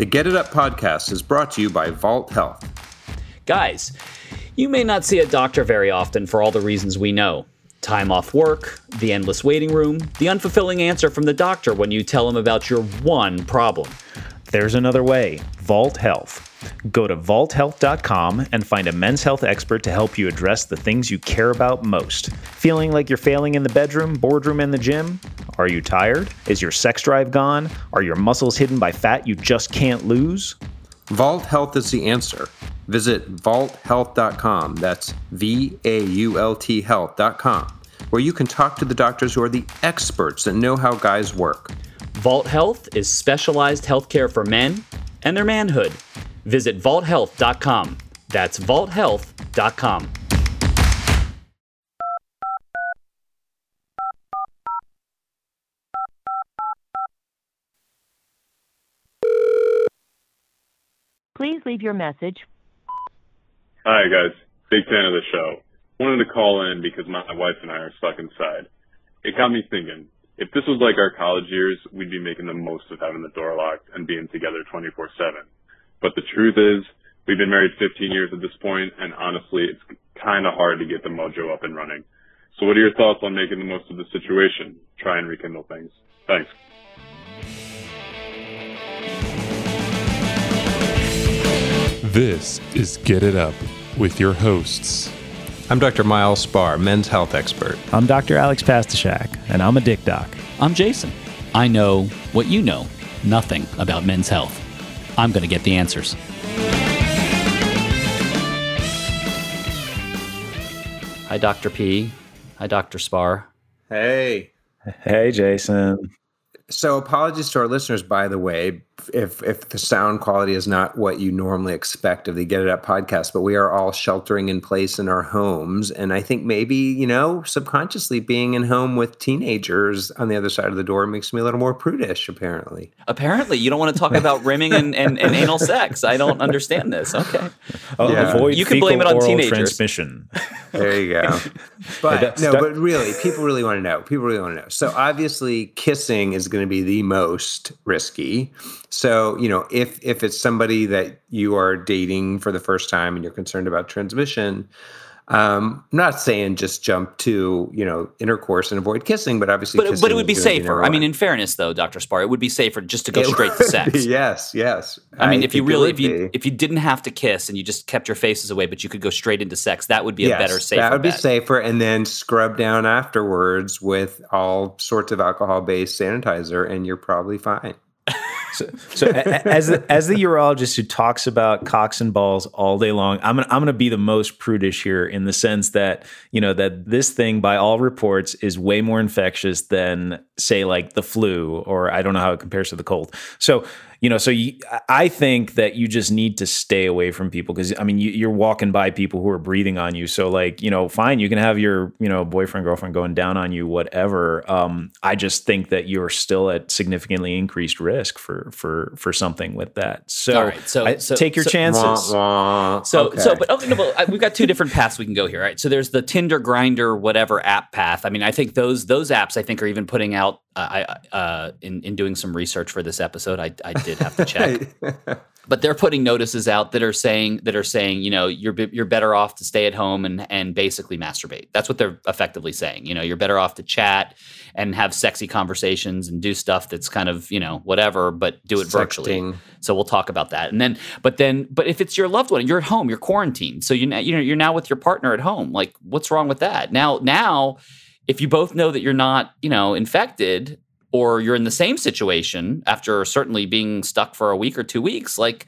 The Get It Up podcast is brought to you by Vault Health. Guys, you may not see a doctor very often for all the reasons we know time off work, the endless waiting room, the unfulfilling answer from the doctor when you tell him about your one problem. There's another way Vault Health. Go to vaulthealth.com and find a men's health expert to help you address the things you care about most. Feeling like you're failing in the bedroom, boardroom, and the gym? Are you tired? Is your sex drive gone? Are your muscles hidden by fat you just can't lose? Vault Health is the answer. Visit vaulthealth.com. That's V A U L T health.com, where you can talk to the doctors who are the experts that know how guys work. Vault Health is specialized healthcare for men and their manhood. Visit vaulthealth.com. That's vaulthealth.com. Please leave your message. Hi guys, big fan of the show. Wanted to call in because my wife and I are stuck inside. It got me thinking, if this was like our college years, we'd be making the most of having the door locked and being together 24-7. But the truth is, we've been married 15 years at this point, and honestly, it's kind of hard to get the mojo up and running. So what are your thoughts on making the most of the situation? Try and rekindle things. Thanks. This is Get It Up with your hosts. I'm Dr. Myles Spar, men's health expert. I'm Dr. Alex Pastuszak, and I'm a dick doc. I'm Jason. I know what you know nothing about men's health. I'm going to get the answers. Hi, Dr. P. Hi, Dr. Spar. Hey. Hey, Jason. So, apologies to our listeners, by the way, if if the sound quality is not what you normally expect of the Get It Up podcast, but we are all sheltering in place in our homes, and I think maybe you know subconsciously being in home with teenagers on the other side of the door makes me a little more prudish. Apparently, Apparently, you don't want to talk about rimming and, and, and anal sex. I don't understand this. Okay. Oh, Yeah. Avoid You can blame it on teenagers. transmission. there you go. But no, but really, people really want to know. People really want to know. So obviously, kissing is going to be the most risky. So you know, if if it's somebody that you are dating for the first time and you're concerned about transmission, um, I'm not saying just jump to you know intercourse and avoid kissing, but obviously, But, but it would be safer. I mean, in fairness, though, Dr. Spar, it would be safer just to go It straight to sex. be, yes, yes. I mean, if you really, if you be. if you didn't have to kiss and you just kept your faces away, but you could go straight into sex, that would be a better, safer That would be safer, and then scrub down afterwards with all sorts of alcohol-based sanitizer, and you're probably fine. So, so as the, as the urologist who talks about cocks and balls all day long, I'm gonna, I'm going to be the most prudish here in the sense that you know that this thing, by all reports, is way more infectious than say like the flu, or I don't know how it compares to the cold. So you know, so you, I think that you just need to stay away from people because I mean you, you're walking by people who are breathing on you. So like you know, fine, you can have your you know boyfriend girlfriend going down on you, whatever. Um, I just think that you're still at significantly increased risk for for for something with that. So, All right, so- I- so- take your so- chances. Wah, wah. So, so, but okay, no, but I- we've got two different paths we can go here, right? So there's the Tinder, Grindr, whatever app path. I mean, I think those those apps, I think, are even putting out. I uh, in in doing some research for this episode, I I did have to check, but they're putting notices out that are saying that are saying, you know, you're you're better off to stay at home and and basically masturbate. That's what they're effectively saying. You know, you're better off to chat and have sexy conversations and do stuff that's kind of you know whatever, but do it virtually. So we'll talk about that. And then, but then, but if it's your loved one, you're at home, you're quarantined, so you know you know you're now with your partner at home. Like, what's wrong with that? Now, now, if you both know that you're not, you know, infected, or you're in the same situation after certainly being stuck for a week or two weeks, like,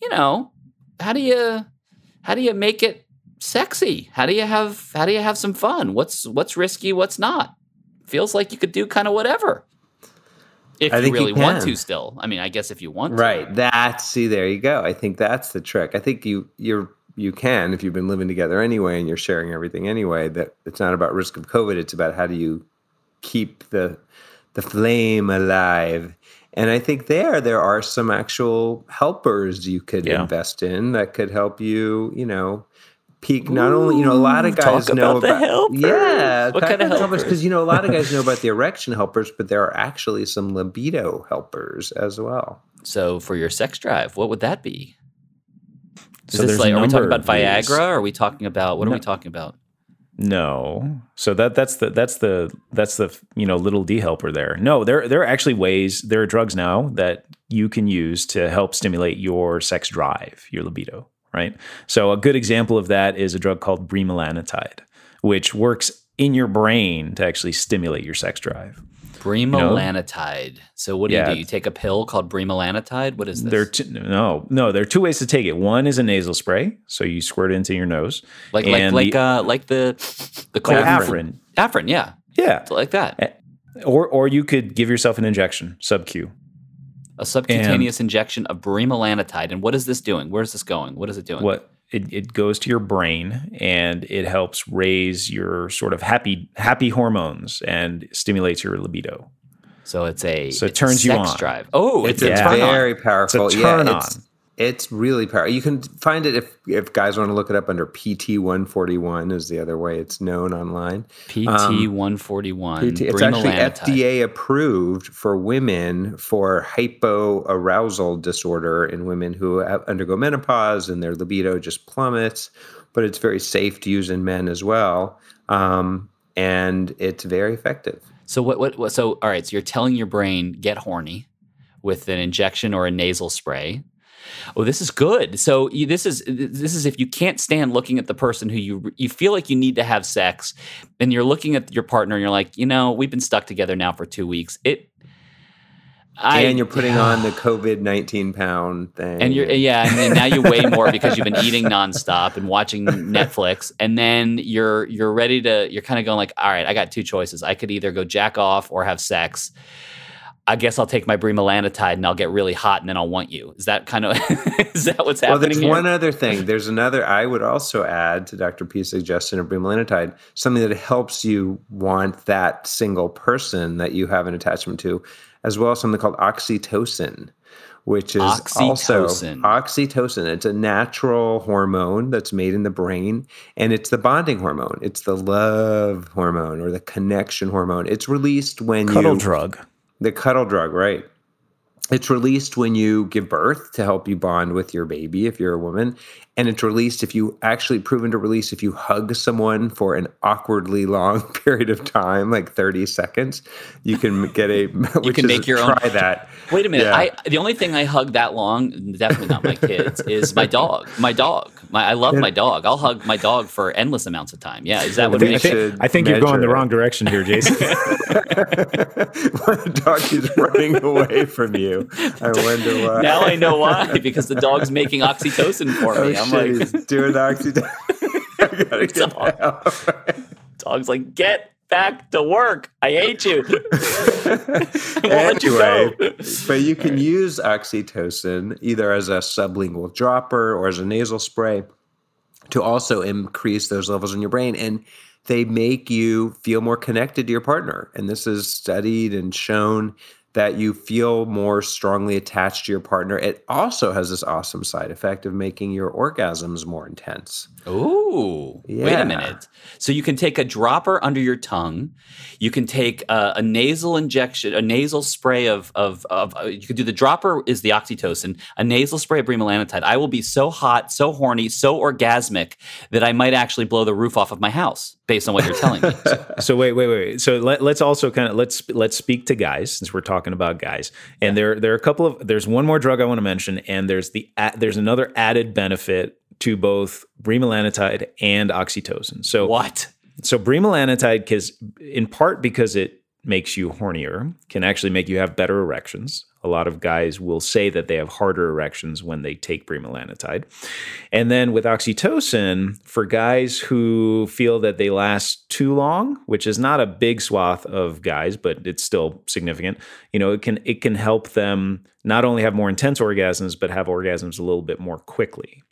you know, how do you how do you make it sexy? How do you have how do you have some fun? What's what's risky? What's not? Feels like you could do kind of whatever. If I you think you really want to still. I mean, I guess if you want to. Right. That's see, there you go. I think that's the trick. I think you you're you can if you've been living together anyway and you're sharing everything anyway. That it's not about risk of COVID. It's about how do you keep the the flame alive. And I think there there are some actual helpers you could Yeah. invest in that could help you. You know. Peak not only you know a lot of guys talk know about helpers. yeah What kind of about helpers? because you know a lot of guys know about the erection helpers but there are actually some libido helpers as well So for your sex drive, what would that be? Is So this like, are we talking about. Viagra? Or are we talking about what are we talking about? No. So that that's the that's the that's the you know little D helper there. No, there there are actually ways there are drugs now that you can use to help stimulate your sex drive, your libido, right? So a good example of that is a drug called bremelanotide, which works in your brain to actually stimulate your sex drive. Bremelanotide. So what do Yeah. you do? You take a pill called bremelanotide? What is this? There two, no no there are two ways to take it. One is a nasal spray, so you squirt it into your nose, like like and like the- uh like the the like cold Afrin. Afrin, yeah. Yeah, So like that. or or you could give yourself an injection, sub Q. A subcutaneous injection of bremelanotide. And what is this doing? Where is this going? What is it doing? what it, it goes to your brain and it helps raise your sort of happy happy hormones and stimulates your libido. So it's a So it it's a turns you on. drive. Oh, it's, It's, a it's on. very powerful. It's a yeah, turn it's, on. It's really powerful. You can find it if if guys want to look it up under PT one forty one is the other way it's known online. PT one forty one. It's actually FDA approved for women for hypoarousal disorder in women who have, undergo menopause and their libido just plummets. But it's very safe to use in men as well, um, and it's very effective. So what, what what so all right, so you're telling your brain get horny with an injection or a nasal spray. Oh, this is good. So you, this is this is if you can't stand looking at the person who you you feel like you need to have sex, and you're looking at your partner and you're like, you know, we've been stuck together now for two weeks. It, I, and you're putting on the COVID nineteen pound thing, and you're yeah, and then now you weigh more because you've been eating nonstop and watching Netflix, and then you're you're ready to you're kind of going like, all right, I got two choices. I could either go jack off or have sex. I guess I'll take my bremelanotide and I'll get really hot and then I'll want you. Is that kind of is that what's happening? Well, there's here? one other thing. There's another. I would also add to Dr. P's suggestion of bremelanotide something that helps you want that single person that you have an attachment to, as well as something called oxytocin, which is also Oxytocin. oxytocin. It's a natural hormone that's made in the brain, and it's the bonding hormone. It's the love hormone or the connection hormone. It's released when you Cuddle you drug. The cuddle drug, right? It's released when you give birth to help you bond with your baby if you're a woman. And it's released if you actually proven to release if you hug someone for an awkwardly long period of time, like 30 seconds. You can get a which can is- make your own- try that. Wait a minute. Yeah. I the only thing I hug that long, definitely not my kids, is my dog. My dog. My I love my dog. I'll hug my dog for endless amounts of time. Yeah, is that I what think I makes you it? should think, I think you're going the wrong direction here, Jason. when the dog is running away from you. I wonder why. Now I know why because the dog's making oxytocin for oh, me. I'm he's doing the oxytocin. I gotta get Dog. dog's like, get back to work. I hate you. Anyway, go. but you can use oxytocin either as a sublingual dropper or as a nasal spray to also increase those levels in your brain. And they make you feel more connected to your partner. And this is studied and shown that you feel more strongly attached to your partner. It also has this awesome side effect of making your orgasms more intense. Ooh, wait a minute. So you can take a dropper under your tongue. You can take a, a nasal injection, a nasal spray of of of. Uh, you could do the dropper is the oxytocin, a nasal spray of bremelanotide. I will be so hot, so horny, so orgasmic that I might actually blow the roof off of my house, based on what you're telling me. so wait, wait, wait. So let, let's also kind of let's let's speak to guys since we're talking about guys. And there there are a couple of there's one more drug I want to mention, and there's the there's another added benefit to both bremelanotide and oxytocin. So what? so bremelanotide, because in part because it makes you hornier, can actually make you have better erections. A lot of guys will say that they have harder erections when they take bremelanotide. And then with oxytocin, for guys who feel that they last too long, which is not a big swath of guys, but it's still significant, you know, it can it can help them not only have more intense orgasms, but have orgasms a little bit more quickly.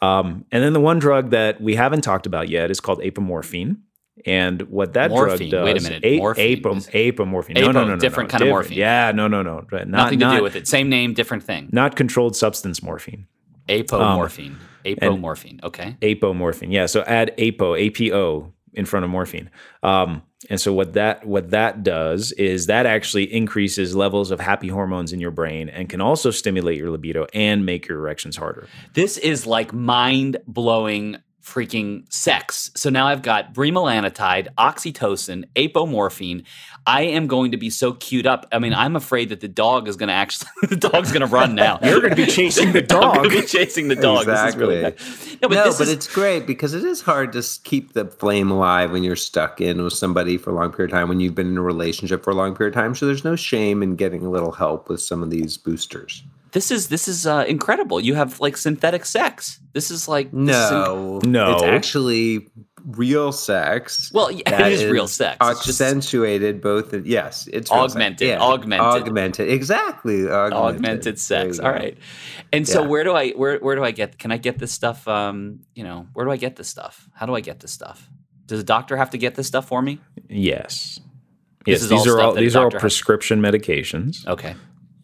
Um, and then the one drug that we haven't talked about yet is called apomorphine. And what that Morphine. drug does, Wait a minute. a- Morphine apom- apomorphine. no, no, no, no, different no, kind of morphine. Yeah, no, no, no, not, Nothing not, to do with it. Same name, different thing. Not controlled substance morphine. Apomorphine. Apomorphine. Okay. Apomorphine. Yeah. So add APO, APO, in front of morphine. Um, and so what that what that does is that actually increases levels of happy hormones in your brain and can also stimulate your libido and make your erections harder. This is like mind blowing freaking sex. So now I've got bremelanotide, oxytocin, apomorphine. I am going to be so queued up. I mean, I'm afraid that the dog is going to actually the dog's going to run now. You're going to be chasing the I'm dog. going to be chasing the dog. This is really Exactly. bad. No, but no, this but is, it's great because it is hard to keep the flame alive when you're stuck in with somebody for a long period of time, when you've been in a relationship for a long period of time. So there's no shame in getting a little help with some of these boosters. This is this is uh, incredible. You have like synthetic sex. This is like this is inc- No, No. it's actually real sex. Well, yeah, that it is real sex. It's just- accentuated both. yes, it's real sex. Augmented, augmented. augmented. Exactly, augmented, augmented sex. All right. All go. right. And so where do I where where do I get can I get this stuff um, you know, where do I get this stuff? How do I get this stuff? Does a doctor have to get this stuff for me? Yes. This Yes, these all are all these are all doctor has- prescription medications. Okay.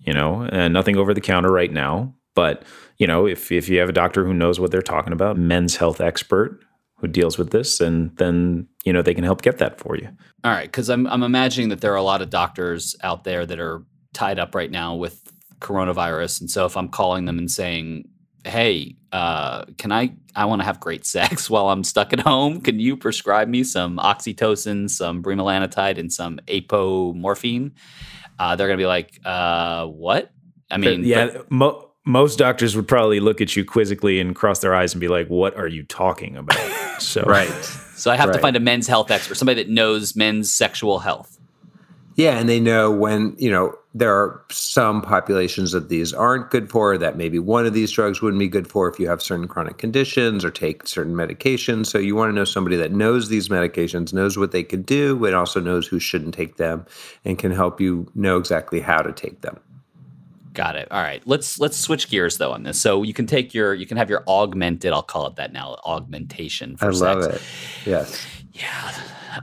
You know, and nothing over the counter right now. But you know, if if you have a doctor who knows what they're talking about, men's health expert who deals with this, and then you know they can help get that for you. All right, because I'm I'm imagining that there are a lot of doctors out there that are tied up right now with coronavirus, and so if I'm calling them and saying, "Hey, uh, can I I want to have great sex while I'm stuck at home? Can you prescribe me some oxytocin, some bremelanotide, and some apomorphine?" Uh, they're gonna be like, uh, "What?" I mean, yeah, but- mo- most doctors would probably look at you quizzically and cross their eyes and be like, "What are you talking about?" So Right. so I have to find a men's health expert, somebody that knows men's sexual health. Yeah, and they know when, you know, there are some populations that these aren't good for, that maybe one of these drugs wouldn't be good for if you have certain chronic conditions or take certain medications. So you want to know somebody that knows these medications, knows what they can do, and also knows who shouldn't take them and can help you know exactly how to take them. Got it. All right. Let's let's switch gears though on this. So you can take your you can have your augmented. I'll call it that now. Augmentation for I love sex. it. Yes. Yeah.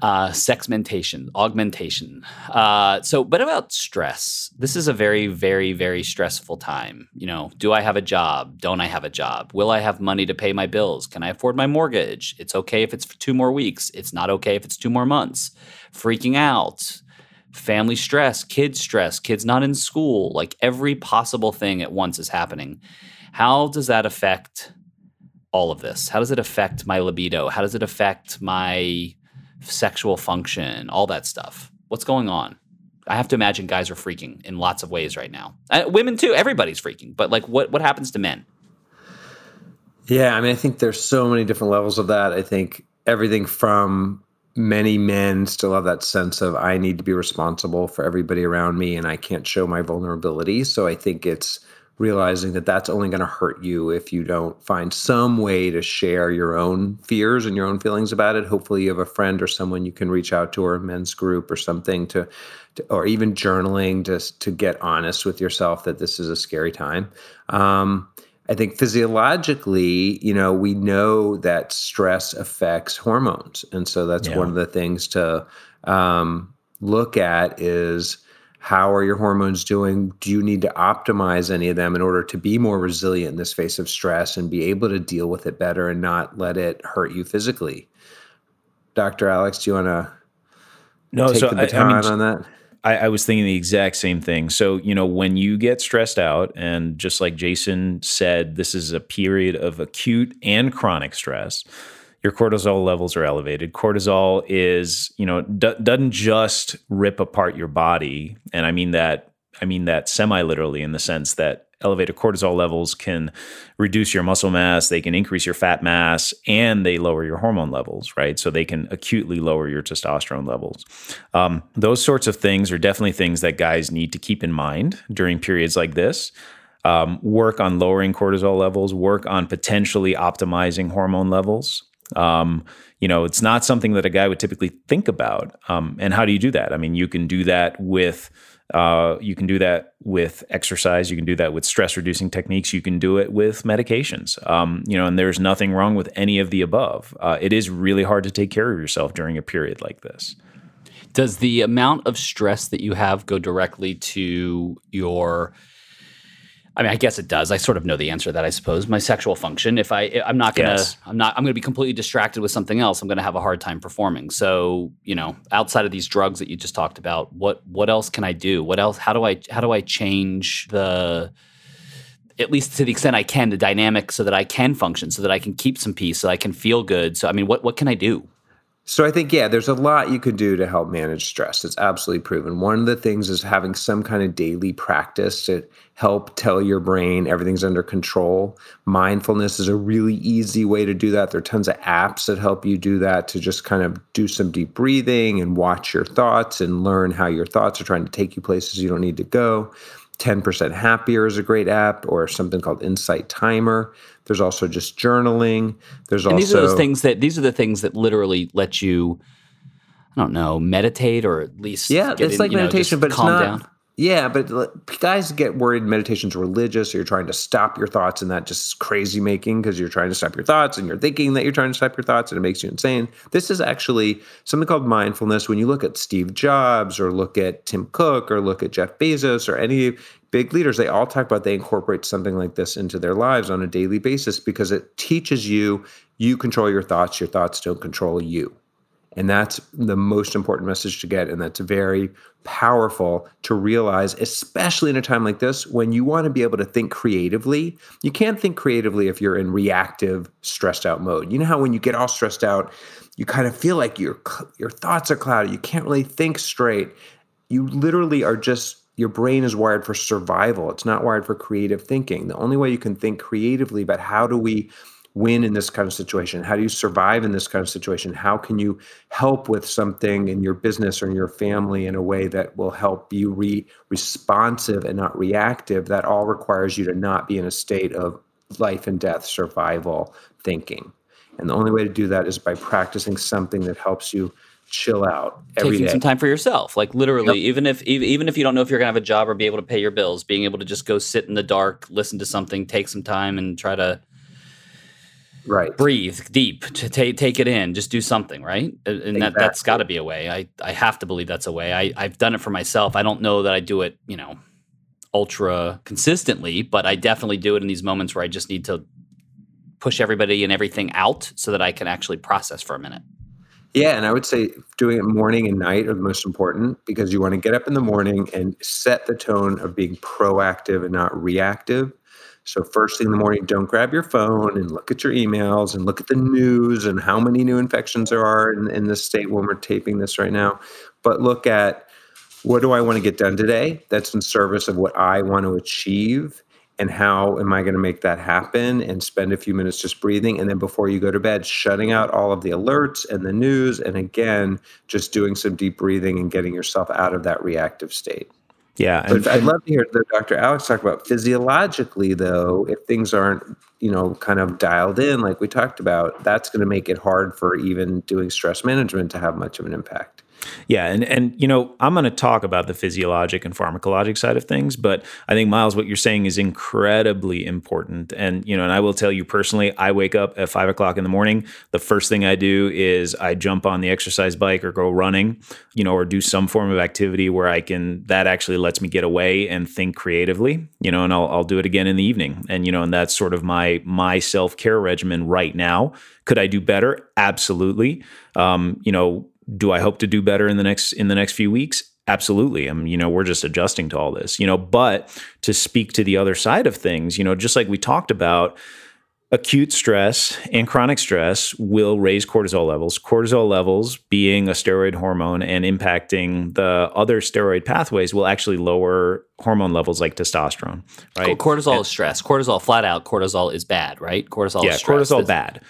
Uh, sexmentation, augmentation. Uh, so, but about stress? This is a very, very, very stressful time. You know, do I have a job? Don't I have a job? Will I have money to pay my bills? Can I afford my mortgage? It's okay if it's for two more weeks. It's not okay if it's two more months. Freaking out, family stress, kids stress, kids not in school. Like every possible thing at once is happening. How does that affect all of this? How does it affect my libido? How does it affect my sexual function? All that stuff. What's going on? I have to imagine guys are freaking in lots of ways right now. Uh, women too. Everybody's freaking. But like, what what happens to men? Yeah, I mean, I think there's so many different levels of that. I think everything from many men still have that sense of I need to be responsible for everybody around me and I can't show my vulnerability. So I think it's realizing that that's only going to hurt you if you don't find some way to share your own fears and your own feelings about it. Hopefully, you have a friend or someone you can reach out to, or a men's group or something to, to or even journaling just to get honest with yourself that this is a scary time. Um, I think physiologically, you know, we know that stress affects hormones, and so that's Yeah. one of the things to um, look at is how are your hormones doing? Do you need to optimize any of them in order to be more resilient in this face of stress and be able to deal with it better and not let it hurt you physically? Dr. Alex, do you want to no, take so the I- I baton mean, on that? I, I was thinking the exact same thing. So, you know, when you get stressed out, and just like Jason said, this is a period of acute and chronic stress, your cortisol levels are elevated. Cortisol is, you know, d- doesn't just rip apart your body. And I mean that, I mean that semi literally in the sense that elevated cortisol levels can reduce your muscle mass, they can increase your fat mass, and they lower your hormone levels, right? So they can acutely lower your testosterone levels. Um, those sorts of things are definitely things that guys need to keep in mind during periods like this. Um, work on lowering cortisol levels, work on potentially optimizing hormone levels. Um, you know, it's not something that a guy would typically think about. Um, and how do you do that? I mean, you can do that with uh, you can do that with exercise. You can do that with stress reducing techniques. You can do it with medications. Um, you know, and there's nothing wrong with any of the above. Uh, it is really hard to take care of yourself during a period like this. Does the amount of stress that you have go directly to your I mean, I guess it does. I sort of know the answer to that, I suppose. My sexual function. If I, I'm not gonna, Yes. I'm not, I'm gonna be completely distracted with something else. I'm gonna have a hard time performing. So, you know, outside of these drugs that you just talked about, what, what else can I do? What else? How do I, how do I change the, at least to the extent I can, the dynamic so that I can function, so that I can keep some peace, so I can feel good. So, I mean, what, what can I do? So I think yeah, there's a lot you can do to help manage stress. It's absolutely proven. One of the things is having some kind of daily practice to help tell your brain everything's under control. Mindfulness is a really easy way to do that. There are tons of apps that help you do that to just kind of do some deep breathing and watch your thoughts and learn how your thoughts are trying to take you places you don't need to go. 10% Happier is a great app, or something called Insight Timer. There's also just journaling. There's And also these are those things that these are the things that literally let you, I don't know, meditate or at least Yeah, it's in, like know, meditation, just but it's calm not. down. Yeah, but guys get worried meditation's religious, or you're trying to stop your thoughts, and that just is crazy making because you're trying to stop your thoughts, and you're thinking that you're trying to stop your thoughts, and it makes you insane. This is actually something called mindfulness. When you look at Steve Jobs, or look at Tim Cook, or look at Jeff Bezos, or any big leaders, they all talk about they incorporate something like this into their lives on a daily basis because it teaches you you control your thoughts, your thoughts don't control you. And that's the most important message to get. And that's very powerful to realize, especially in a time like this when you want to be able to think creatively. You can't think creatively if you're in reactive, stressed out mode. You know how when you get all stressed out, you kind of feel like your your thoughts are cloudy. You can't really think straight. You literally are just your brain is wired for survival. It's not wired for creative thinking. The only way you can think creatively about how do we win in this kind of situation? How do you survive in this kind of situation? How can you help with something in your business or in your family in a way that will help you be responsive and not reactive? That all requires you to not be in a state of life and death survival thinking. And the only way to do that is by practicing something that helps you chill out every taking day. some time for yourself like literally even if even even if you don't know if you're going to have a job or be able to pay your bills being able to just go sit in the dark listen to something take some time and try to Right. breathe deep to take take it in just do something right and and that that's Exactly. got to be a way i i have to believe that's a way i i've done it for myself i don't know that i do it you know ultra consistently but i definitely do it in these moments where i just need to push everybody and everything out so that i can actually process for a minute Yeah, and I would say doing it morning and night are the most important because you want to get up in the morning and set the tone of being proactive and not reactive. So first thing in the morning, don't grab your phone and look at your emails and look at the news and how many new infections there are in, in state when we're taping this right now. But look at what do I want to get done today that's in service of what I want to achieve and how am I going to make that happen and spend a few minutes just breathing and then before you go to bed shutting out all of the alerts and the news and again just doing some deep breathing and getting yourself out of that reactive state. Yeah, But and, I'd love to hear Dr. Alex talk about physiologically though if things aren't you know kind of dialed in like we talked about that's going to make it hard for even doing stress management to have much of an impact. Yeah, and and you know, I'm going to talk about the physiologic and pharmacologic side of things, but I think Myles, what you're saying is incredibly important. And you know, and I will tell you personally, I wake up at five o'clock in the morning. The first thing I do is I jump on the exercise bike or go running, you know, or do some form of activity where I can that actually lets me get away and think creatively, you know, and I'll I'll do it again in the evening. And you know, and that's sort of my my self care regimen right now. Could I do better? Absolutely. Um, you know, do I hope to do better in the next in the next few weeks? Absolutely. I mean, you know, we're just adjusting to all this, you know, but to speak to the other side of things, you know, just like we talked about, acute stress and chronic stress will raise cortisol levels. Cortisol levels being a steroid hormone and impacting the other steroid pathways will actually lower hormone levels like testosterone, right? cortisol is stress cortisol flat out cortisol is bad right cortisol yeah, is stress. cortisol That's- bad.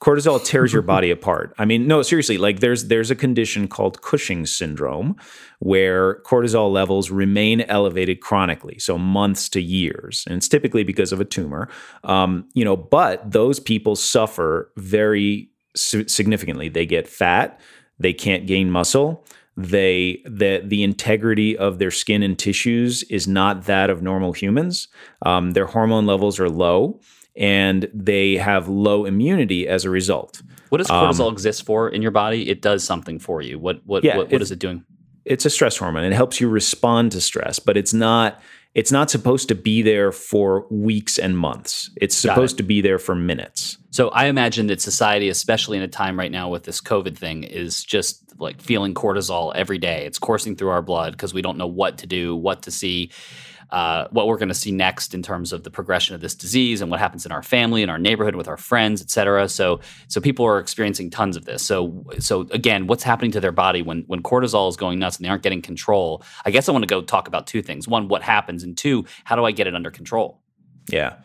Cortisol tears your body apart. I mean, no, seriously, like there's there's a condition called Cushing's syndrome where cortisol levels remain elevated chronically, so months to years, and it's typically because of a tumor. Um, you know, but those people suffer very si- significantly. They get fat, they can't gain muscle. They the the integrity of their skin and tissues is not that of normal humans. Um, their hormone levels are low and they have low immunity as a result. what does cortisol um, exist for in your body it does something for you what what Yeah, what, what is it doing It's a stress hormone. It helps you respond to stress, but it's not it's not supposed to be there for weeks and months. It's supposed it. to be there for minutes. So I imagine that society, especially in a time right now with this COVID thing, is just like feeling cortisol every day. It's coursing through our blood because we don't know what to do, what to see, uh, what we're going to see next in terms of the progression of this disease and what happens in our family, in our neighborhood, with our friends, et cetera. So, so people are experiencing tons of this. So, so again, what's happening to their body when when cortisol is going nuts and they aren't getting control? I guess I want to go talk about two things: one, what happens, and two, how do I get it under control? Yeah.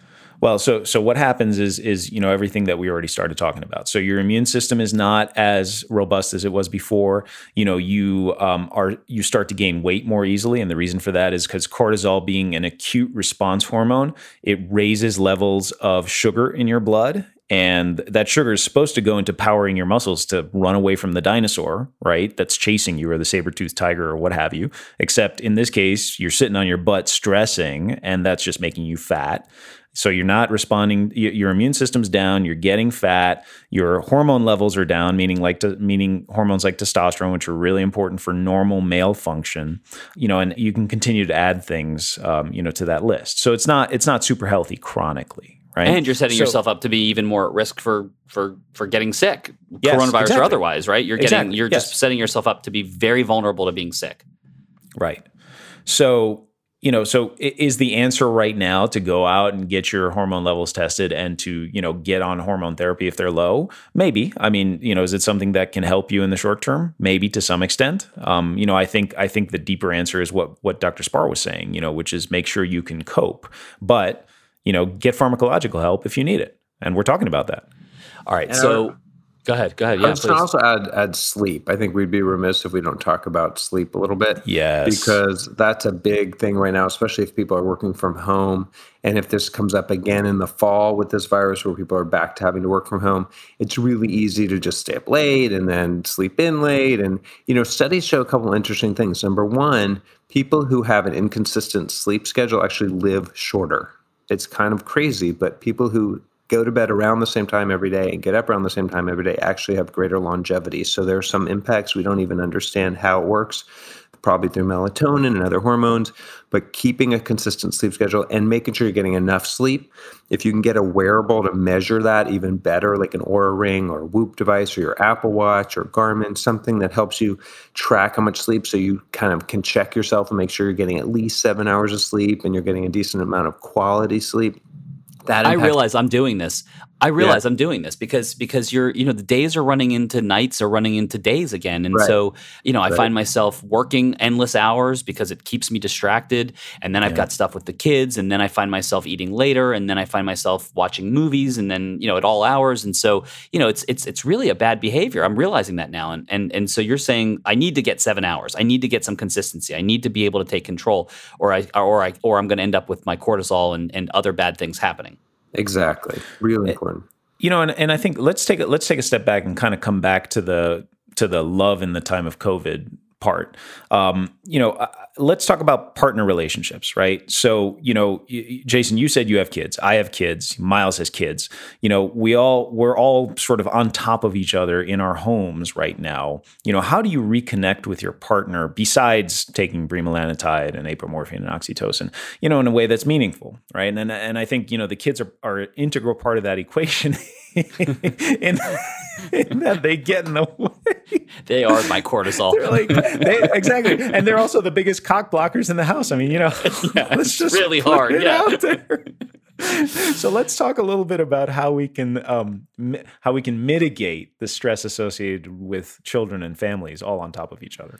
Well, so so what happens is is you know everything that we already started talking about. So your immune system is not as robust as it was before. You know, you um, are you start to gain weight more easily, and the reason for that is because cortisol, being an acute response hormone, it raises levels of sugar in your blood, and that sugar is supposed to go into powering your muscles to run away from the dinosaur, right? That's chasing you or the saber-toothed tiger or what have you. Except in this case, you're sitting on your butt stressing, and that's just making you fat. So you're not responding. Your immune system's down. You're getting fat. Your hormone levels are down, meaning like to, meaning hormones like testosterone, which are really important for normal male function. You know, and you can continue to add things, um, you know, to that list. So it's not it's not super healthy chronically, right? And you're setting So- yourself up to be even more at risk for for for getting sick, Yes, coronavirus or otherwise, right? You're getting Exactly, you're yes. just setting yourself up to be very vulnerable to being sick. Right. So, you know, so is the answer right now to go out and get your hormone levels tested and to, you know, get on hormone therapy if they're low? Maybe. I mean, you know, is it something that can help you in the short term? Maybe to some extent. Um, you know, I think I think the deeper answer is what what Dr. Spar was saying, you know, which is make sure you can cope, but, you know, get pharmacological help if you need it. And we're talking about that. All right, so go ahead, go ahead. I Yeah, was going please. also add add sleep. I think we'd be remiss if we don't talk about sleep a little bit. Yes. Because that's a big thing right now, especially if people are working from home. And if this comes up again in the fall with this virus where people are back to having to work from home, it's really easy to just stay up late and then sleep in late. And, you know, studies show a couple interesting things. Number one, people who have an inconsistent sleep schedule actually live shorter. It's kind of crazy, but people who go to bed around the same time every day and get up around the same time every day actually have greater longevity. So there are some impacts we don't even understand how it works, probably through melatonin and other hormones, but keeping a consistent sleep schedule and making sure you're getting enough sleep. If you can get a wearable to measure that even better, like an Oura Ring or Whoop device or your Apple Watch or Garmin, something that helps you track how much sleep so you kind of can check yourself and make sure you're getting at least seven hours of sleep and you're getting a decent amount of quality sleep. That I realize I'm doing this. I realize I'm doing this because because you're you know the days are running into nights are running into days again, and Right. so you know I Right. find myself working endless hours because it keeps me distracted, and then I've got stuff with the kids, and then I find myself eating later, and then I find myself watching movies, and then you know at all hours, and so you know it's it's it's really a bad behavior. I'm realizing that now, and and and so you're saying I need to get seven hours. I need to get some consistency. I need to be able to take control, or I or I or I'm going to end up with my cortisol and and other bad things happening. Exactly. Really eh, important. you know and, and i think let's take a let's take a step back and kind of come back to the to the love in the time of covid part. Um, you know uh, let's talk about partner relationships right? So you know y- jason you said you have kids. I have kids. Myles has kids. You know we all we're all sort of on top of each other in our homes right now. You know how do you reconnect with your partner besides taking bremelanotide and apomorphine and oxytocin you know in a way that's meaningful right? And and i think you know the kids are, are an integral part of that equation in, in that they get in the way They are my cortisol. they're like they, exactly, and they're also the biggest cock blockers in the house. I mean, you know, let's just really hard, yeah. out there. so let's talk a little bit about how we can um, mi- how we can mitigate the stress associated with children and families all on top of each other.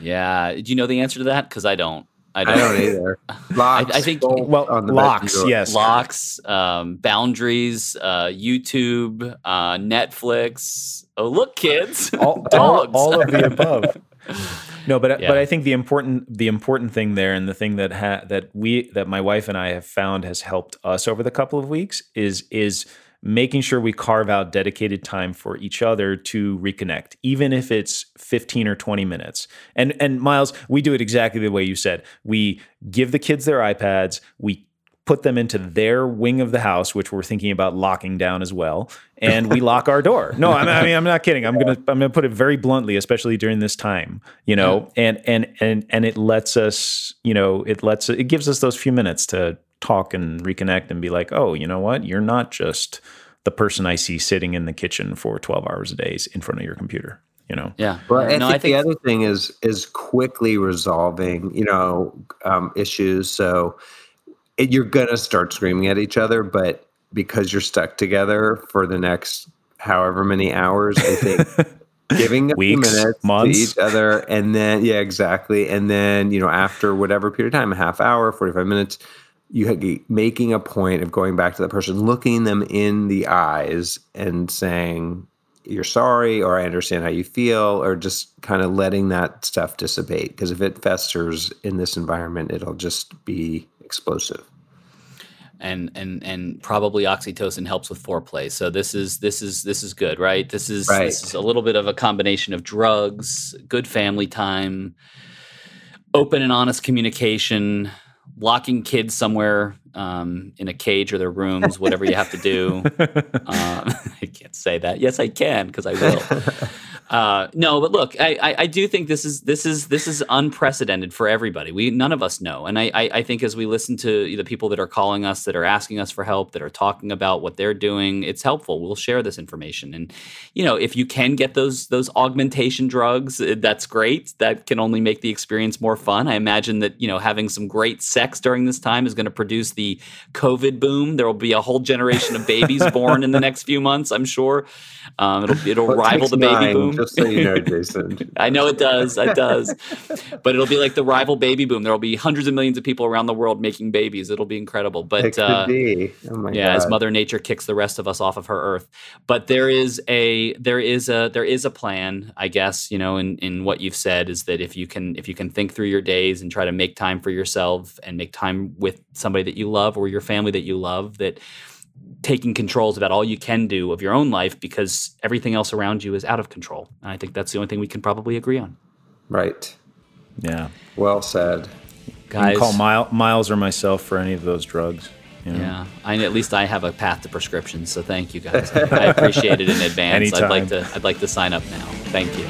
yeah. Do you know the answer to that? Because I don't. I don't. I don't either. Locks, I think- Well, on the locks, yes. Locks, um, boundaries, uh, YouTube, uh, Netflix. Oh, look, kids, all, all, dogs. all of the above. No, but Yeah. but I think the important the important thing there, and the thing that ha- that we that my wife and I have found has helped us over the couple of weeks is is making sure we carve out dedicated time for each other to reconnect, even if it's fifteen or twenty minutes. And and Myles, we do it exactly the way you said. We give the kids their iPads. We put them into their wing of the house, which we're thinking about locking down as well, and we lock our door. No, I mean, I mean I'm not kidding. I'm gonna I'm gonna put it very bluntly, especially during this time, you know, and and and and it lets us, you know, it lets it gives us those few minutes to talk and reconnect and be like, oh, you know what, you're not just the person I see sitting in the kitchen for 12 hours a day in front of your computer. You know, Yeah. But I, no, think the other thing is is quickly resolving, you know, um, issues. So it, you're gonna start screaming at each other, but because you're stuck together for the next however many hours, I think giving a few Weeks, minutes months. to each other, and then yeah, exactly, and then you know after whatever period of time, a half hour, forty five minutes. You making a point of going back to the person, looking them in the eyes, and saying, you're sorry or I understand how you feel or just kind of letting that stuff dissipate because if it festers in this environment it'll just be explosive. and and and probably oxytocin helps with foreplay. So this is this is this is good, right? This is Right. this is a little bit of a combination of drugs, good family time, open and honest communication, locking kids somewhere um, in a cage or their rooms, whatever you have to do. Um, I can't say that. Yes, I can because I will. Uh, no, but look, I, I, I do think this is this is this is unprecedented for everybody. We none of us know, and I, I I think as we listen to the people that are calling us, that are asking us for help, that are talking about what they're doing, it's helpful. We'll share this information, and you know, if you can get those those augmentation drugs, eh, that's great. That can only make the experience more fun. I imagine that you know having some great sex during this time is going to produce the COVID boom. There will be a whole generation of babies born in the next few months. I'm sure um, it'll it'll Well, rival the baby nine, boom. Just so you know, Jason. I know it does. It does. But it'll be like the rival baby boom. There will be hundreds of millions of people around the world making babies. It'll be incredible. But uh, be. Oh my yeah, as Mother Nature kicks the rest of us off of her Earth. But there is a there is a there is a plan. I guess you know in in what you've said is that if you can if you can think through your days and try to make time for yourself and make time with somebody that you love or your family that you love that taking controls about all you can do of your own life because everything else around you is out of control. And I think that's the only thing we can probably agree on. right. yeah. Well said. You Guys, can call Mile, Myles or myself for any of those drugs. you know? yeah, I at least I have a path to prescriptions, so thank you guys. I appreciate it in advance. Anytime. I'd like to I'd like to sign up now. Thank you.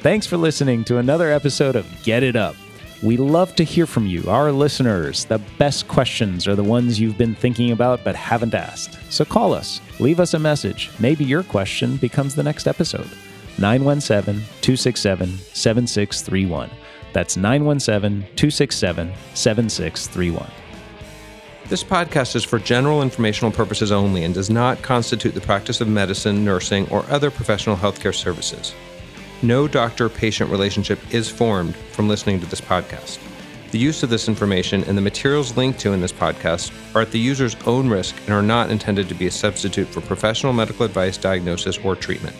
Thanks for listening to another episode of Get It Up. We love to hear from you, our listeners. The best questions are the ones you've been thinking about but haven't asked. So call us, leave us a message. Maybe your question becomes the next episode. 917 267 7631. That's 917 267 7631. This podcast is for general informational purposes only and does not constitute the practice of medicine, nursing, or other professional healthcare services. No doctor patient relationship is formed from listening to this podcast. The use of this information and the materials linked to in this podcast are at the user's own risk and are not intended to be a substitute for professional medical advice, diagnosis, or treatment.